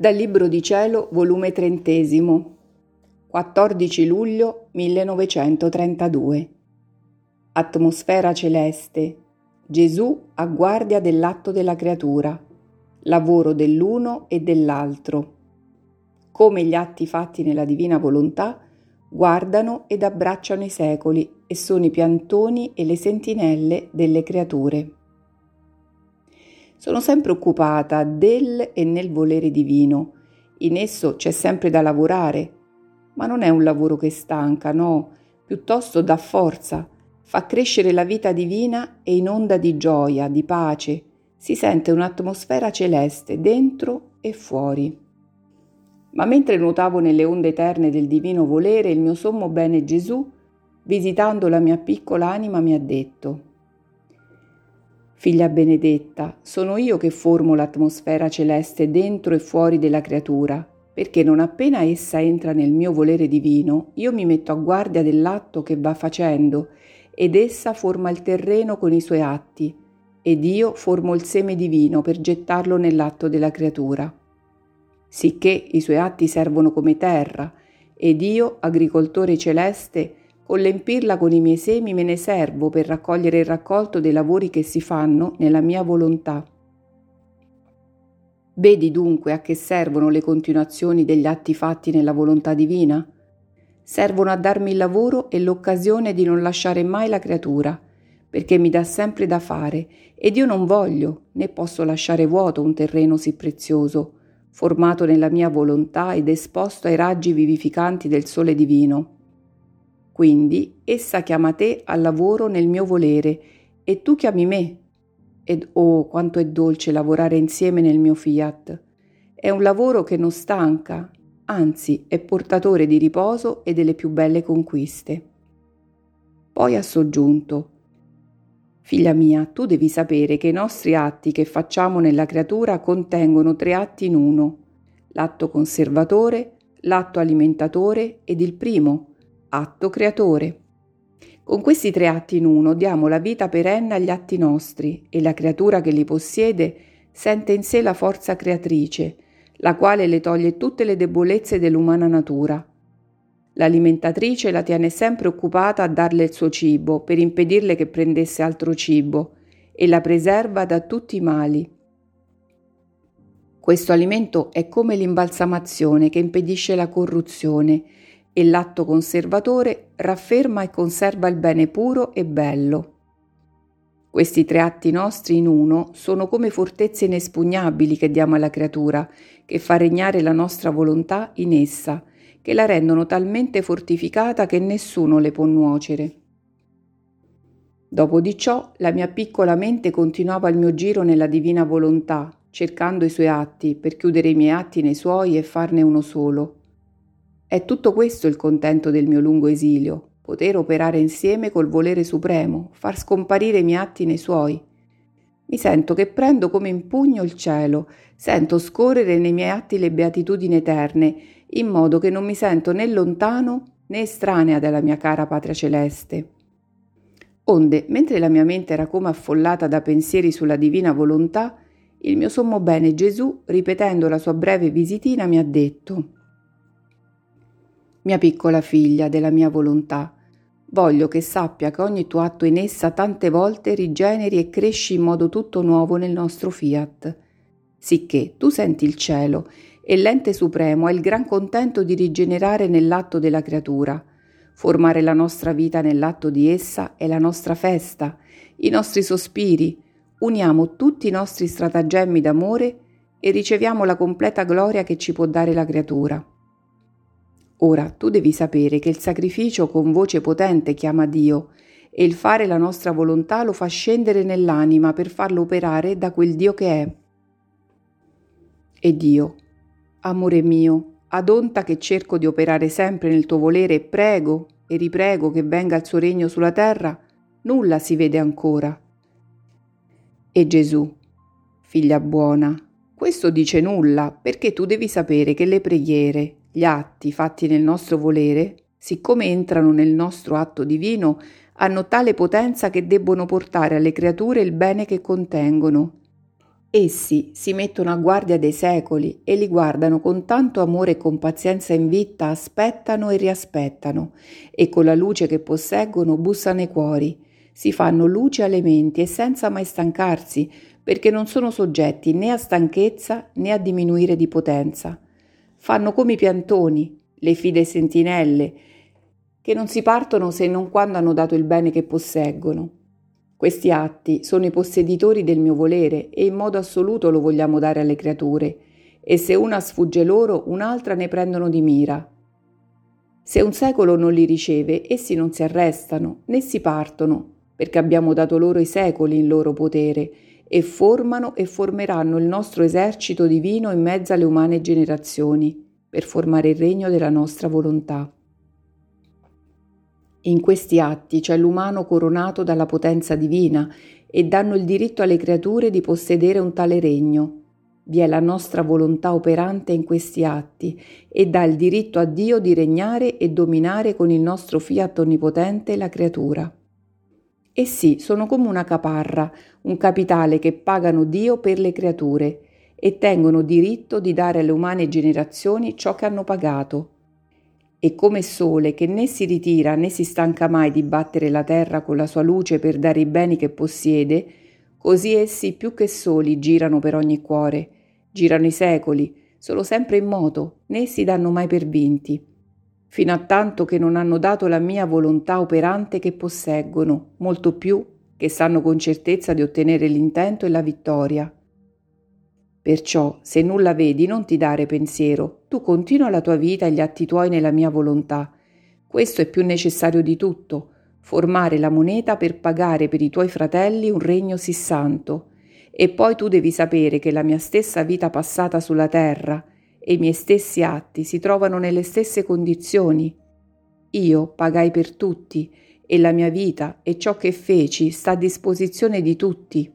Dal Libro di Cielo, volume trentesimo, 14 luglio 1932. Atmosfera celeste. Gesù a guardia dell'atto della creatura, lavoro dell'uno e dell'altro. Come gli atti fatti nella divina volontà guardano ed abbracciano i secoli e sono i piantoni e le sentinelle delle creature. Sono sempre occupata del e nel volere divino. In esso c'è sempre da lavorare, ma non è un lavoro che stanca, no, piuttosto dà forza, fa crescere la vita divina e inonda di gioia, di pace, si sente un'atmosfera celeste dentro e fuori. Ma mentre nuotavo nelle onde eterne del divino volere, il mio sommo bene Gesù, visitando la mia piccola anima, mi ha detto Figlia benedetta, sono io che formo l'atmosfera celeste dentro e fuori della creatura, perché non appena essa entra nel mio volere divino, io mi metto a guardia dell'atto che va facendo, ed essa forma il terreno con i suoi atti, ed io formo il seme divino per gettarlo nell'atto della creatura. Sicché i suoi atti servono come terra, ed io, agricoltore celeste, con l'empirla con i miei semi me ne servo per raccogliere il raccolto dei lavori che si fanno nella mia volontà. Vedi dunque a che servono le continuazioni degli atti fatti nella volontà divina? Servono a darmi il lavoro e l'occasione di non lasciare mai la creatura, perché mi dà sempre da fare ed io non voglio né posso lasciare vuoto un terreno sì prezioso, formato nella mia volontà ed esposto ai raggi vivificanti del sole divino. Quindi essa chiama te al lavoro nel mio volere e tu chiami me. Ed oh, quanto è dolce lavorare insieme nel mio fiat. È un lavoro che non stanca, anzi è portatore di riposo e delle più belle conquiste. Poi ha soggiunto, Figlia mia, tu devi sapere che i nostri atti che facciamo nella creatura contengono tre atti in uno, l'atto conservatore, l'atto alimentatore ed il primo, atto creatore. Con questi tre atti in uno diamo la vita perenne agli atti nostri e la creatura che li possiede sente in sé la forza creatrice, la quale le toglie tutte le debolezze dell'umana natura. L'alimentatrice la tiene sempre occupata a darle il suo cibo per impedirle che prendesse altro cibo e la preserva da tutti i mali. Questo alimento è come l'imbalsamazione che impedisce la corruzione e l'atto conservatore rafferma e conserva il bene puro e bello. Questi tre atti nostri in uno sono come fortezze inespugnabili che diamo alla creatura, che fa regnare la nostra volontà in essa, che la rendono talmente fortificata che nessuno le può nuocere. Dopo di ciò, la mia piccola mente continuava il mio giro nella divina volontà, cercando i suoi atti per chiudere i miei atti nei suoi e farne uno solo. È tutto questo il contento del mio lungo esilio, poter operare insieme col volere supremo, far scomparire i miei atti nei suoi. Mi sento che prendo come in pugno il cielo, sento scorrere nei miei atti le beatitudini eterne, in modo che non mi sento né lontano né estranea dalla mia cara patria celeste. Onde, mentre la mia mente era come affollata da pensieri sulla divina volontà, il mio sommo bene Gesù, ripetendo la sua breve visitina, mi ha detto mia piccola figlia della mia volontà, voglio che sappia che ogni tuo atto in essa tante volte rigeneri e cresci in modo tutto nuovo nel nostro fiat, sicché tu senti il cielo e l'ente supremo ha il gran contento di rigenerare nell'atto della creatura. Formare la nostra vita nell'atto di essa è la nostra festa, i nostri sospiri, uniamo tutti i nostri stratagemmi d'amore e riceviamo la completa gloria che ci può dare la creatura. Ora tu devi sapere che il sacrificio con voce potente chiama Dio e il fare la nostra volontà lo fa scendere nell'anima per farlo operare da quel Dio che è. E Dio, amore mio, ad onta che cerco di operare sempre nel tuo volere e prego e riprego che venga il suo regno sulla terra, nulla si vede ancora. E Gesù, figlia buona, questo dice nulla perché tu devi sapere che le preghiere, gli atti fatti nel nostro volere, siccome entrano nel nostro atto divino, hanno tale potenza che debbono portare alle creature il bene che contengono. Essi si mettono a guardia dei secoli e li guardano con tanto amore e con pazienza in vita, aspettano e riaspettano, e con la luce che posseggono bussano i cuori, si fanno luce alle menti e senza mai stancarsi, perché non sono soggetti né a stanchezza né a diminuire di potenza. Fanno come i piantoni, le fide sentinelle, che non si partono se non quando hanno dato il bene che posseggono. Questi atti sono i posseditori del mio volere e in modo assoluto lo vogliamo dare alle creature, e se una sfugge loro, un'altra ne prendono di mira. Se un secolo non li riceve, essi non si arrestano né si partono, perché abbiamo dato loro i secoli in loro potere, e formano e formeranno il nostro esercito divino in mezzo alle umane generazioni, per formare il regno della nostra volontà. In questi atti c'è l'umano coronato dalla potenza divina e danno il diritto alle creature di possedere un tale regno. Vi è la nostra volontà operante in questi atti e dà il diritto a Dio di regnare e dominare con il nostro fiat onnipotente la creatura. Essi sono come una caparra, un capitale che pagano Dio per le creature e tengono diritto di dare alle umane generazioni ciò che hanno pagato. E come sole che né si ritira né si stanca mai di battere la terra con la sua luce per dare i beni che possiede, così essi più che soli girano per ogni cuore, girano i secoli, sono sempre in moto, né si danno mai per vinti, fino a tanto che non hanno dato la mia volontà operante che posseggono, molto più che sanno con certezza di ottenere l'intento e la vittoria. Perciò, se nulla vedi, non ti dare pensiero, tu continua la tua vita e gli atti tuoi nella mia volontà. Questo è più necessario di tutto, formare la moneta per pagare per i tuoi fratelli un regno sì santo. E poi tu devi sapere che la mia stessa vita passata sulla terra e i miei stessi atti si trovano nelle stesse condizioni. Io pagai per tutti e la mia vita e ciò che feci sta a disposizione di tutti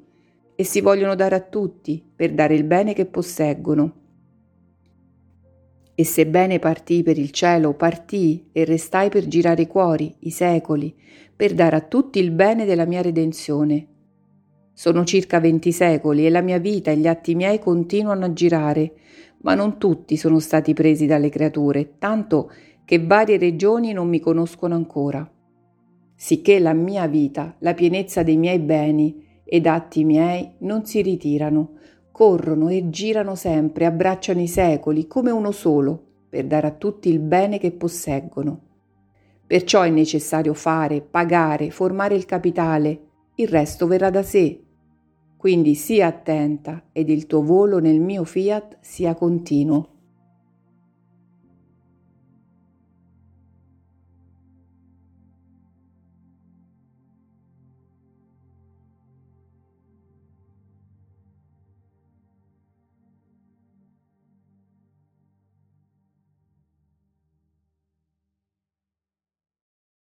e si vogliono dare a tutti per dare il bene che posseggono. E sebbene partii per il cielo, partii e restai per girare i cuori, i secoli, per dare a tutti il bene della mia redenzione. Sono circa venti secoli e la mia vita e gli atti miei continuano a girare, ma non tutti sono stati presi dalle creature, tanto che varie regioni non mi conoscono ancora. Sicché la mia vita, la pienezza dei miei beni ed atti miei non si ritirano, corrono e girano sempre, abbracciano i secoli come uno solo, per dare a tutti il bene che posseggono. Perciò è necessario fare, pagare, formare il capitale, il resto verrà da sé. Quindi sia attenta ed il tuo volo nel mio fiat sia continuo.